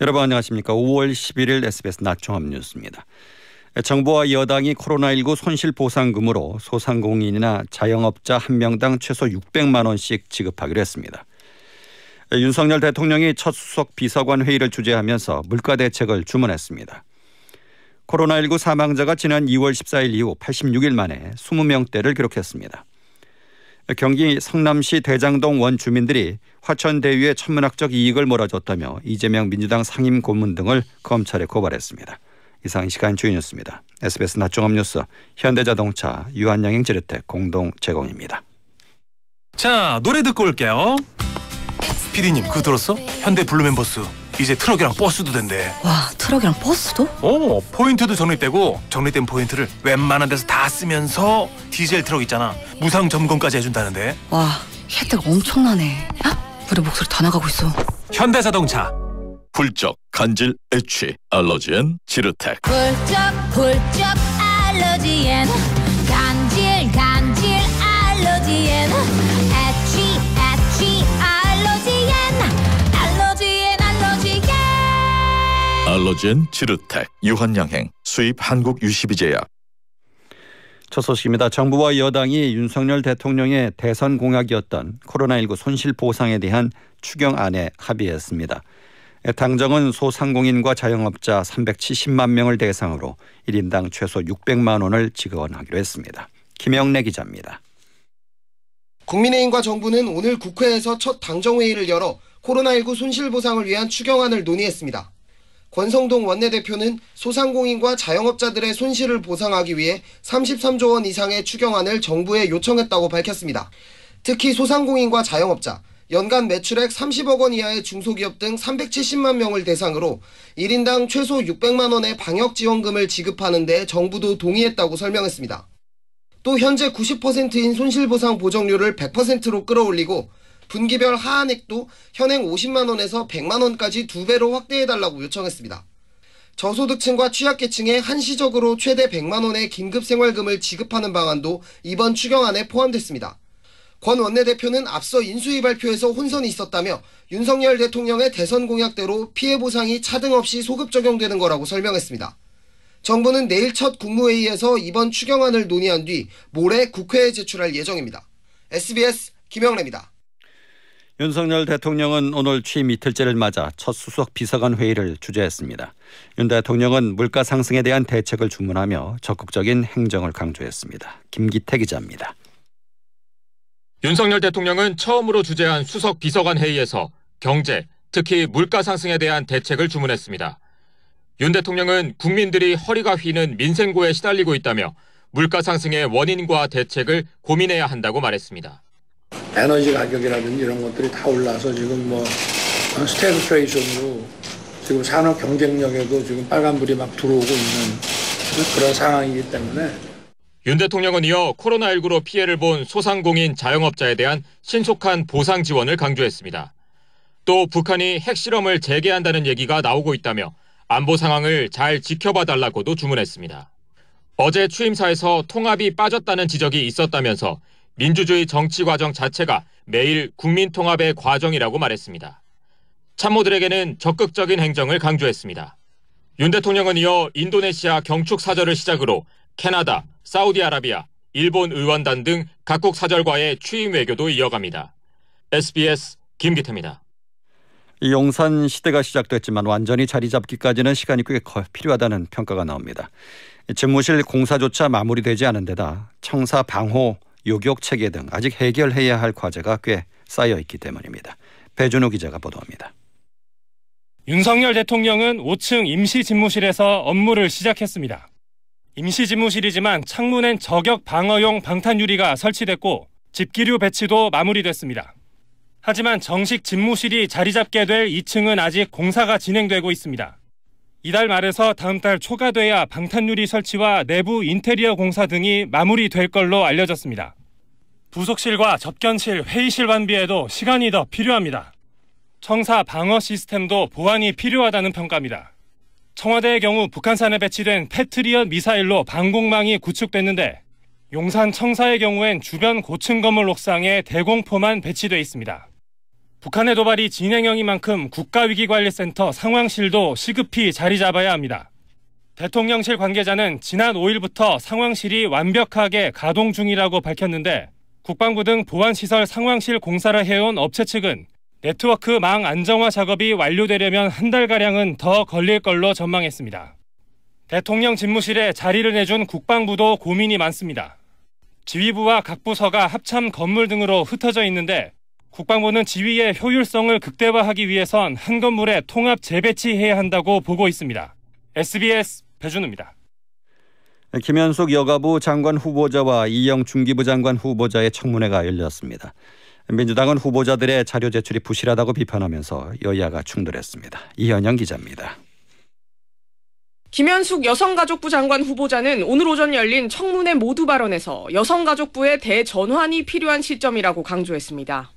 여러분 안녕하십니까. 5월 11일 SBS 낮 종합 뉴스입니다. 정부와 여당이 코로나19 손실보상금으로 소상공인이나 자영업자 한 명당 최소 600만 원씩 지급하기로 했습니다. 윤석열 대통령이 첫 수석 비서관 회의를 주재하면서 물가 대책을 주문했습니다. 코로나19 사망자가 지난 2월 14일 이후 86일 만에 20명대를 기록했습니다. 경기 성남시 대장동 원 주민들이 화천대유의 천문학적 이익을 몰아줬다며 이재명 민주당 상임 고문 등을 검찰에 고발했습니다. 이 시각 주요 뉴스입니다. SBS 낮종합 뉴스 현대자동차 유한양행 지르텍 공동 제공입니다. 자 노래 듣고 올게요. 피디님 그거 들었어? 현대 블루멤버스 이제 트럭이랑 버스도 된대. 와 트럭이랑 버스도? 오 포인트도 적립되고 적립된 포인트를 웬만한 데서 다 쓰면서 디젤 트럭 있잖아 무상 점검까지 해준다는데. 와 혜택 엄청나네. 헉, 우리 목소리 다 나가고 있어. 현대자동차. 훌쩍 간질 애취 알러지엔 지르텍 훌쩍 훌쩍 알러지엔 알러지엔 지르텍 유한양행 수입 한국 유시비제약 첫 소식입니다. 정부와 여당이 윤석열 대통령의 대선 공약이었던 코로나19 손실 보상에 대한 추경안에 합의했습니다. 당정은 소상공인과 자영업자 370만 명을 대상으로 1인당 최소 600만 원을 지원하기로 했습니다. 김영래 기자입니다. 국민의힘과 정부는 오늘 국회에서 첫 당정회의를 열어 코로나19 손실보상을 위한 추경안을 논의했습니다. 권성동 원내대표는 소상공인과 자영업자들의 손실을 보상하기 위해 33조 원 이상의 추경안을 정부에 요청했다고 밝혔습니다. 특히 소상공인과 자영업자, 연간 매출액 30억 원 이하의 중소기업 등 370만 명을 대상으로 1인당 최소 600만 원의 방역 지원금을 지급하는 데 정부도 동의했다고 설명했습니다. 또 현재 90%인 손실보상 보정률을 100%로 끌어올리고 분기별 하한액도 현행 50만 원에서 100만 원까지 두 배로 확대해 달라고 요청했습니다. 저소득층과 취약계층에 한시적으로 최대 100만 원의 긴급 생활금을 지급하는 방안도 이번 추경안에 포함됐습니다. 권 원내대표는 앞서 인수위 발표에서 혼선이 있었다며 윤석열 대통령의 대선 공약대로 피해 보상이 차등 없이 소급 적용되는 거라고 설명했습니다. 정부는 내일 첫 국무회의에서 이번 추경안을 논의한 뒤 모레 국회에 제출할 예정입니다. SBS 김영래입니다. 윤석열 대통령은 오늘 취임 이틀째를 맞아 첫 수석 비서관 회의를 주재했습니다. 윤 대통령은 물가 상승에 대한 대책을 주문하며 적극적인 행정을 강조했습니다. 김기태 기자입니다. 윤석열 대통령은 처음으로 주재한 수석 비서관 회의에서 경제, 특히 물가 상승에 대한 대책을 주문했습니다. 윤 대통령은 국민들이 허리가 휘는 민생고에 시달리고 있다며 물가 상승의 원인과 대책을 고민해야 한다고 말했습니다. 에너지 가격이라든지 이런 것들이 다 올라서 지금 뭐 스태그플레이션으로 지금 산업 경쟁력에도 지금 빨간불이 막 들어오고 있는 그런 상황이기 때문에 윤 대통령은 이어 코로나19로 피해를 본 소상공인 자영업자에 대한 신속한 보상 지원을 강조했습니다. 또 북한이 핵실험을 재개한다는 얘기가 나오고 있다며 안보 상황을 잘 지켜봐 달라고도 주문했습니다. 어제 취임사에서 통합이 빠졌다는 지적이 있었다면서 민주주의 정치 과정 자체가 매일 국민 통합의 과정이라고 말했습니다. 참모들에게는 적극적인 행정을 강조했습니다. 윤 대통령은 이어 인도네시아 경축 사절을 시작으로 캐나다, 사우디아라비아, 일본 의원단 등 각국 사절과의 취임 외교도 이어갑니다. SBS 김기태입니다. 용산 시대가 시작됐지만 완전히 자리 잡기까지는 시간이 꽤 필요하다는 평가가 나옵니다. 집무실 공사조차 마무리되지 않은 데다 청사 방호, 요격 체계 등 아직 해결해야 할 과제가 꽤 쌓여 있기 때문입니다. 배준호 기자가 보도합니다. 윤석열 대통령은 5층 임시 집무실에서 업무를 시작했습니다. 임시 집무실이지만 창문엔 저격 방어용 방탄 유리가 설치됐고 집기류 배치도 마무리됐습니다. 하지만 정식 집무실이 자리 잡게 될 2층은 아직 공사가 진행되고 있습니다. 이달 말에서 다음 달 초가 돼야 방탄유리 설치와 내부 인테리어 공사 등이 마무리될 걸로 알려졌습니다. 부속실과 접견실, 회의실 완비에도 시간이 더 필요합니다. 청사 방어 시스템도 보완이 필요하다는 평가입니다. 청와대의 경우 북한산에 배치된 패트리엇 미사일로 방공망이 구축됐는데 용산 청사의 경우엔 주변 고층 건물 옥상에 대공포만 배치돼 있습니다. 북한의 도발이 진행형인 만큼 국가위기관리센터 상황실도 시급히 자리 잡아야 합니다. 대통령실 관계자는 지난 5일부터 상황실이 완벽하게 가동 중이라고 밝혔는데 국방부 등 보안시설 상황실 공사를 해온 업체 측은 네트워크 망 안정화 작업이 완료되려면 한 달가량은 더 걸릴 걸로 전망했습니다. 대통령 집무실에 자리를 내준 국방부도 고민이 많습니다. 지휘부와 각 부서가 합참 건물 등으로 흩어져 있는데 국방부는 지휘의 효율성을 극대화하기 위해선 한 건물에 통합 재배치해야 한다고 보고 있습니다. SBS 배준우입니다. 김현숙 여가부 장관 후보자와 이영 중기부 장관 후보자의 청문회가 열렸습니다. 민주당은 후보자들의 자료 제출이 부실하다고 비판하면서 여야가 충돌했습니다. 이현영 기자입니다. 김현숙 여성가족부 장관 후보자는 오늘 오전 열린 청문회 모두 발언에서 여성가족부의 대전환이 필요한 시점이라고 강조했습니다.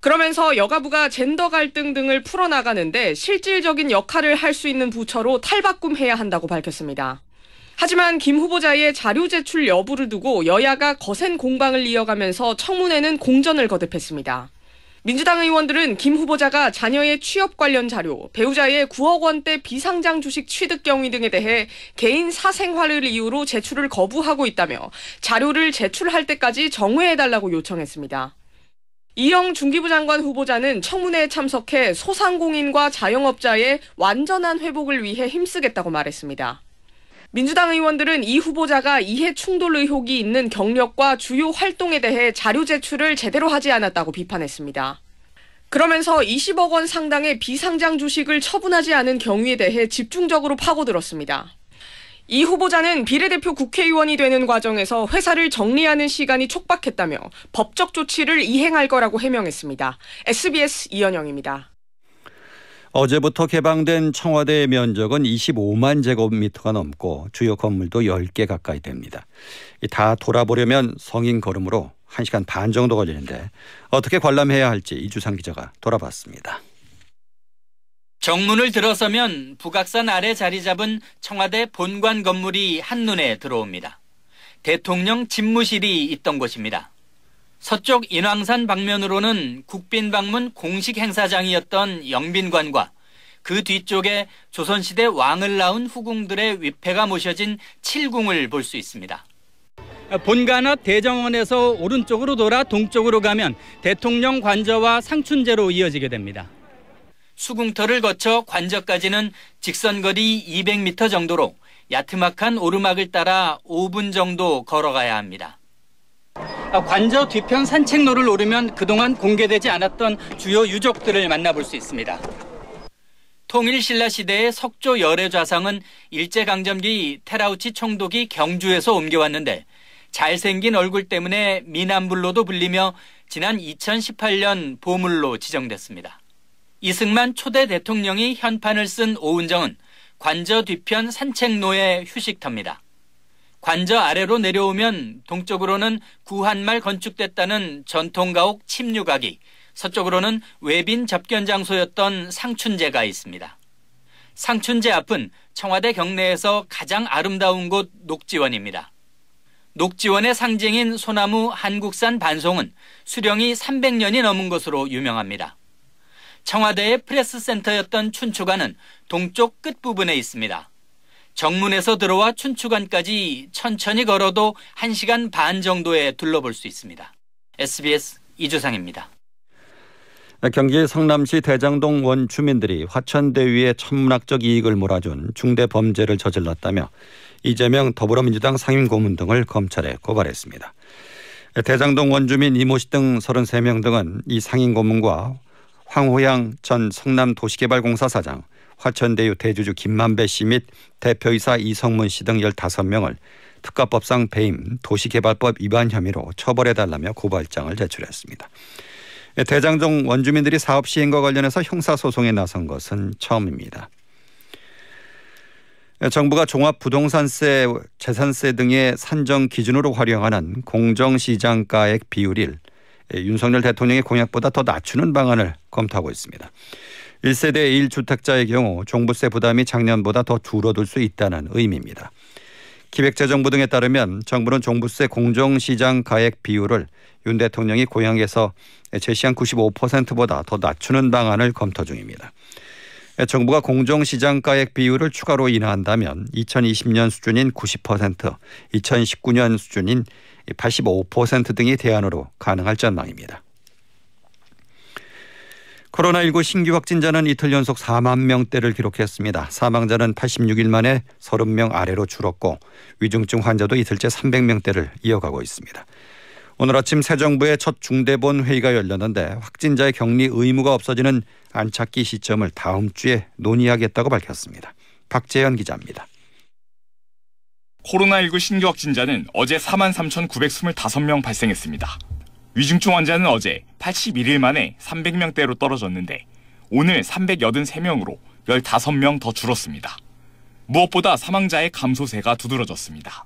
그러면서 여가부가 젠더 갈등 등을 풀어나가는데 실질적인 역할을 할 수 있는 부처로 탈바꿈해야 한다고 밝혔습니다. 하지만 김 후보자의 자료 제출 여부를 두고 여야가 거센 공방을 이어가면서 청문회는 공전을 거듭했습니다. 민주당 의원들은 김 후보자가 자녀의 취업 관련 자료, 배우자의 9억 원대 비상장 주식 취득 경위 등에 대해 개인 사생활을 이유로 제출을 거부하고 있다며 자료를 제출할 때까지 정회해달라고 요청했습니다. 이영 중기부 장관 후보자는 청문회에 참석해 소상공인과 자영업자의 완전한 회복을 위해 힘쓰겠다고 말했습니다. 민주당 의원들은 이 후보자가 이해 충돌 의혹이 있는 경력과 주요 활동에 대해 자료 제출을 제대로 하지 않았다고 비판했습니다. 그러면서 20억 원 상당의 비상장 주식을 처분하지 않은 경위에 대해 집중적으로 파고들었습니다. 이 후보자는 비례대표 국회의원이 되는 과정에서 회사를 정리하는 시간이 촉박했다며 법적 조치를 이행할 거라고 해명했습니다. SBS 이현영입니다. 어제부터 개방된 청와대의 면적은 25만 제곱미터가 넘고 주요 건물도 10개 가까이 됩니다. 다 돌아보려면 성인 걸음으로 1시간 반 정도 걸리는데 어떻게 관람해야 할지 이주상 기자가 돌아봤습니다. 정문을 들어서면 북악산 아래 자리 잡은 청와대 본관 건물이 한눈에 들어옵니다. 대통령 집무실이 있던 곳입니다. 서쪽 인왕산 방면으로는 국빈 방문 공식 행사장이었던 영빈관과 그 뒤쪽에 조선시대 왕을 낳은 후궁들의 위패가 모셔진 칠궁을 볼 수 있습니다. 본관 앞 대정원에서 오른쪽으로 돌아 동쪽으로 가면 대통령 관저와 상춘제로 이어지게 됩니다. 수궁터를 거쳐 관저까지는 직선거리 200m 정도로 야트막한 오르막을 따라 5분 정도 걸어가야 합니다. 아, 관저 뒤편 산책로를 오르면 그동안 공개되지 않았던 주요 유적들을 만나볼 수 있습니다. 통일신라 시대의 석조 열애 좌상은 일제강점기 테라우치 총독이 경주에서 옮겨왔는데 잘생긴 얼굴 때문에 미남불로도 불리며 지난 2018년 보물로 지정됐습니다. 이승만 초대 대통령이 현판을 쓴 오은정은 관저 뒤편 산책로의 휴식터입니다. 관저 아래로 내려오면 동쪽으로는 구한말 건축됐다는 전통가옥 침류각이, 서쪽으로는 외빈 접견 장소였던 상춘제가 있습니다. 상춘제 앞은 청와대 경내에서 가장 아름다운 곳 녹지원입니다. 녹지원의 상징인 소나무 한국산 반송은 수령이 300년이 넘은 것으로 유명합니다. 청와대의 프레스 센터였던 춘추관은 동쪽 끝부분에 있습니다. 정문에서 들어와 춘추관까지 천천히 걸어도 1시간 반 정도에 둘러볼 수 있습니다. SBS 이주상입니다. 경기 성남시 대장동 원 주민들이 화천대유의 천문학적 이익을 몰아준 중대 범죄를 저질렀다며 이재명 더불어민주당 상임고문 등을 검찰에 고발했습니다. 대장동 원주민 이모 씨 등 33명 등은 이 상임고문과 황호양 전 성남도시개발공사 사장, 화천대유 대주주 김만배 씨 및 대표이사 이성문 씨 등 15명을 특가법상 배임 도시개발법 위반 혐의로 처벌해달라며 고발장을 제출했습니다. 대장동 원주민들이 사업 시행과 관련해서 형사소송에 나선 것은 처음입니다. 정부가 종합부동산세, 재산세 등의 산정 기준으로 활용하는 공정시장가액 비율을 윤석열 대통령의 공약보다 더 낮추는 방안을 검토하고 있습니다. 1세대 1주택자의 경우 종부세 부담이 작년보다 더 줄어들 수 있다는 의미입니다. 기획재정부 등에 따르면 정부는 종부세 공정시장 가액 비율을 윤 대통령이 고향에서 제시한 95%보다 더 낮추는 방안을 검토 중입니다. 정부가 공정시장 가액 비율을 추가로 인하한다면 2020년 수준인 90%, 2019년 수준인 85% 등이 대안으로 가능할 전망입니다. 코로나19 신규 확진자는 이틀 연속 4만 명대를 기록했습니다. 사망자는 86일 만에 30명 아래로 줄었고 위중증 환자도 이틀째 300명대를 이어가고 있습니다. 오늘 아침 새 정부의 첫 중대본 회의가 열렸는데 확진자의 격리 의무가 없어지는 안착기 시점을 다음 주에 논의하겠다고 밝혔습니다. 박재현 기자입니다. 코로나19 신규 확진자는 어제 4만 3,925명 발생했습니다. 위중증 환자는 어제 81일 만에 300명대로 떨어졌는데 오늘 383명으로 15명 더 줄었습니다. 무엇보다 사망자의 감소세가 두드러졌습니다.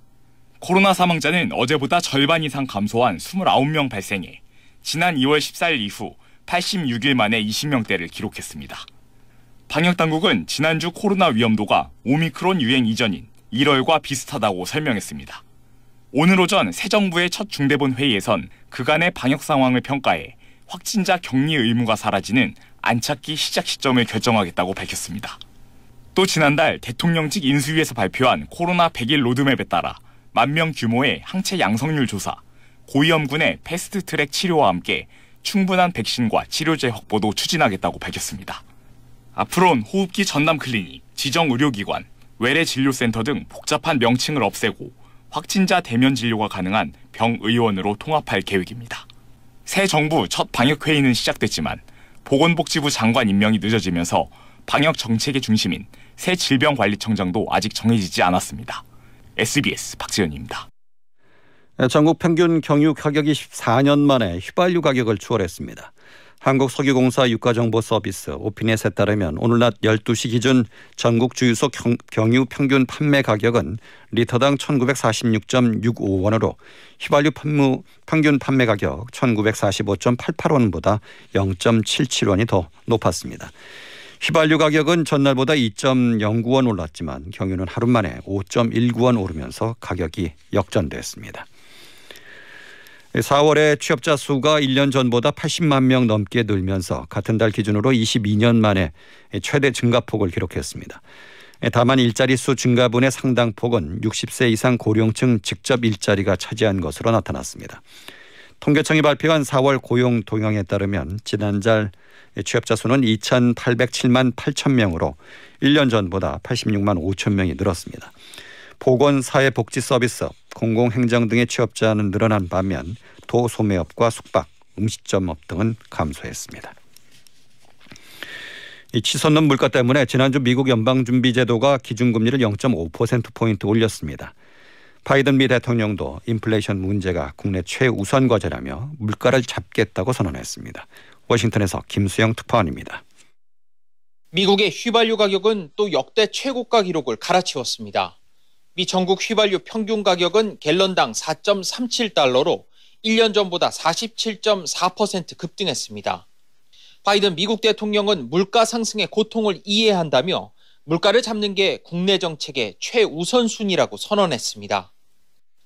코로나 사망자는 어제보다 절반 이상 감소한 29명 발생해 지난 2월 14일 이후 86일 만에 20명대를 기록했습니다. 방역당국은 지난주 코로나 위험도가 오미크론 유행 이전인 1월과 비슷하다고 설명했습니다. 오늘 오전 새 정부의 첫 중대본 회의에선 그간의 방역 상황을 평가해 확진자 격리 의무가 사라지는 안착기 시작 시점을 결정하겠다고 밝혔습니다. 또 지난달 대통령직 인수위에서 발표한 코로나 100일 로드맵에 따라 만 명 규모의 항체 양성률 조사, 고위험군의 패스트 트랙 치료와 함께 충분한 백신과 치료제 확보도 추진하겠다고 밝혔습니다. 앞으로는 호흡기 전담 클리닉, 지정 의료기관, 외래 진료센터 등 복잡한 명칭을 없애고 확진자 대면 진료가 가능한 병의원으로 통합할 계획입니다. 새 정부 첫 방역 회의는 시작됐지만 보건복지부 장관 임명이 늦어지면서 방역 정책의 중심인 새 질병관리청장도 아직 정해지지 않았습니다. SBS 박지현입니다. 전국 평균 경유 가격이 14년 만에 휘발유 가격을 추월했습니다. 한국석유공사 유가정보서비스 오피넷에 따르면 오늘 낮 12시 기준 전국 주유소 경유 평균 판매 가격은 리터당 1946.65원으로 휘발유 판무 평균 판매 가격 1945.88원보다 0.77원이 더 높았습니다. 휘발유 가격은 전날보다 2.09원 올랐지만 경유는 하루 만에 5.19원 오르면서 가격이 역전됐습니다. 4월에 취업자 수가 1년 전보다 80만 명 넘게 늘면서 같은 달 기준으로 22년 만에 최대 증가폭을 기록했습니다. 다만 일자리 수 증가분의 상당폭은 60세 이상 고령층 직접 일자리가 차지한 것으로 나타났습니다. 통계청이 발표한 4월 고용 동향에 따르면 지난달 취업자 수는 2,807만 8천 명으로 1년 전보다 86만 5천 명이 늘었습니다. 보건사회복지 서비스, 공공행정 등의 취업자는 늘어난 반면 도소매업과 숙박, 음식점업 등은 감소했습니다. 이 치솟는 물가 때문에 지난주 미국 연방준비제도가 기준금리를 0.5%포인트 올렸습니다. 바이든 미 대통령도 인플레이션 문제가 국내 최우선 과제라며 물가를 잡겠다고 선언했습니다. 워싱턴에서 김수영 특파원입니다. 미국의 휘발유 가격은 또 역대 최고가 기록을 갈아치웠습니다. 미 전국 휘발유 평균 가격은 갤런당 4.37달러로 1년 전보다 47.4% 급등했습니다. 바이든 미국 대통령은 물가 상승의 고통을 이해한다며 물가를 잡는 게 국내 정책의 최우선순위라고 선언했습니다.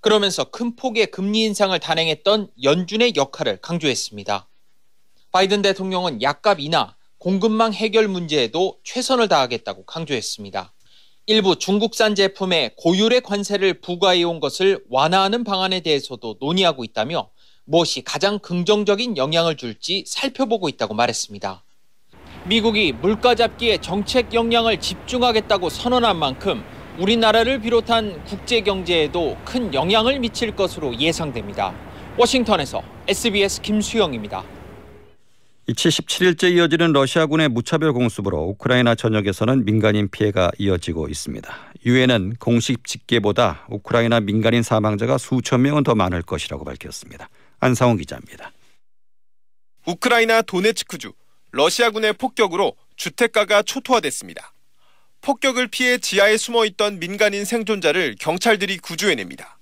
그러면서 큰 폭의 금리 인상을 단행했던 연준의 역할을 강조했습니다. 바이든 대통령은 약값 인하, 공급망 해결 문제에도 최선을 다하겠다고 강조했습니다. 일부 중국산 제품에 고율의 관세를 부과해온 것을 완화하는 방안에 대해서도 논의하고 있다며 무엇이 가장 긍정적인 영향을 줄지 살펴보고 있다고 말했습니다. 미국이 물가 잡기에 정책 역량을 집중하겠다고 선언한 만큼 우리나라를 비롯한 국제 경제에도 큰 영향을 미칠 것으로 예상됩니다. 워싱턴에서 SBS 김수영입니다. 77일째 이어지는 러시아군의 무차별 공습으로 우크라이나 전역에서는 민간인 피해가 이어지고 있습니다. 유엔은 공식 집계보다 우크라이나 민간인 사망자가 수천 명은 더 많을 것이라고 밝혔습니다. 안상훈 기자입니다. 우크라이나 도네츠크주 러시아군의 폭격으로 주택가가 초토화됐습니다. 폭격을 피해 지하에 숨어 있던 민간인 생존자를 경찰들이 구조해냅니다.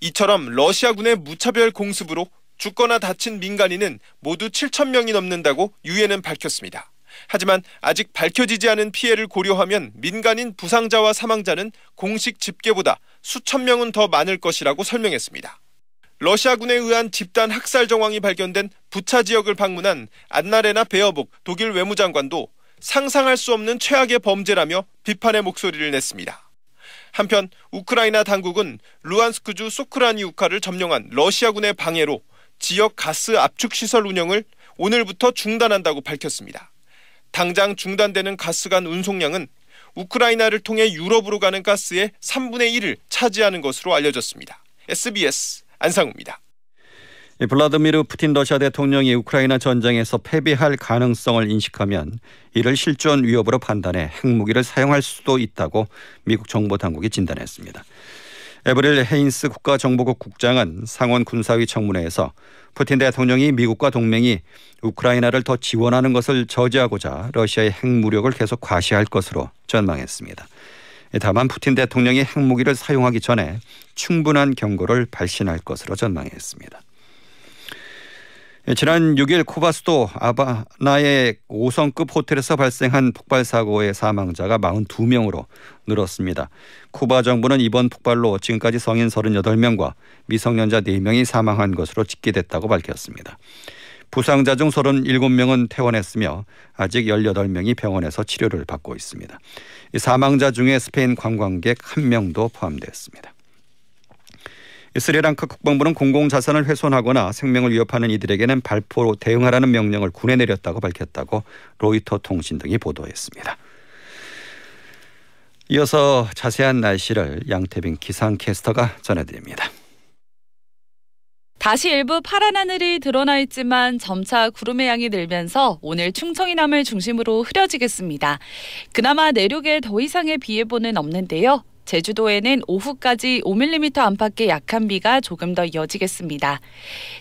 이처럼 러시아군의 무차별 공습으로 죽거나 다친 민간인은 모두 7천 명이 넘는다고 유엔은 밝혔습니다. 하지만 아직 밝혀지지 않은 피해를 고려하면 민간인 부상자와 사망자는 공식 집계보다 수천 명은 더 많을 것이라고 설명했습니다. 러시아군에 의한 집단 학살 정황이 발견된 부차 지역을 방문한 안나레나 베어복 독일 외무장관도 상상할 수 없는 최악의 범죄라며 비판의 목소리를 냈습니다. 한편 우크라이나 당국은 루안스크주 소크라니우카를 점령한 러시아군의 방해로 지역 가스 압축 시설 운영을 오늘부터 중단한다고 밝혔습니다. 당장 중단되는 가스관 운송량은 우크라이나를 통해 유럽으로 가는 가스의 3분의 1을 차지하는 것으로 알려졌습니다. SBS 안상우입니다. 블라드미르 푸틴 러시아 대통령이 우크라이나 전쟁에서 패배할 가능성을 인식하면 이를 실존 위협으로 판단해 핵무기를 사용할 수도 있다고 미국 정보 당국이 진단했습니다. 에브릴 헤인스 국가정보국 국장은 상원 군사위 청문회에서 푸틴 대통령이 미국과 동맹이 우크라이나를 더 지원하는 것을 저지하고자 러시아의 핵무력을 계속 과시할 것으로 전망했습니다. 다만 푸틴 대통령이 핵무기를 사용하기 전에 충분한 경고를 발신할 것으로 전망했습니다. 지난 6일 쿠바 수도 아바나의 5성급 호텔에서 발생한 폭발 사고의 사망자가 42명으로 늘었습니다. 쿠바 정부는 이번 폭발로 지금까지 성인 38명과 미성년자 4명이 사망한 것으로 집계됐다고 밝혔습니다. 부상자 중 37명은 퇴원했으며 아직 18명이 병원에서 치료를 받고 있습니다. 사망자 중에 스페인 관광객 1명도 포함됐습니다. 스리랑카 국방부는 공공자산을 훼손하거나 생명을 위협하는 이들에게는 발포로 대응하라는 명령을 군에 내렸다고 밝혔다고 로이터 통신 등이 보도했습니다. 이어서 자세한 날씨를 양태빈 기상캐스터가 전해드립니다. 다시 일부 파란 하늘이 드러나 있지만 점차 구름의 양이 늘면서 오늘 충청이남을 중심으로 흐려지겠습니다. 그나마 내륙에 더 이상의 비 예보는 없는데요. 제주도에는 오후까지 5mm 안팎의 약한 비가 조금 더 이어지겠습니다.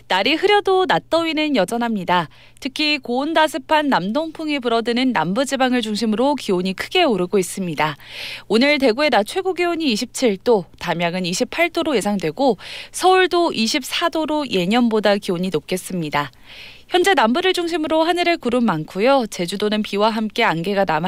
날이 흐려도 낮더위는 여전합니다. 특히 고온다습한 남동풍이 불어드는 남부지방을 중심으로 기온이 크게 오르고 있습니다. 오늘 대구의 낮 최고 기온이 27도, 담양은 28도로 예상되고 서울도 24도로 예년보다 기온이 높겠습니다. 현재 남부를 중심으로 하늘에 구름 많고요. 제주도는 비와 함께 안개가 남아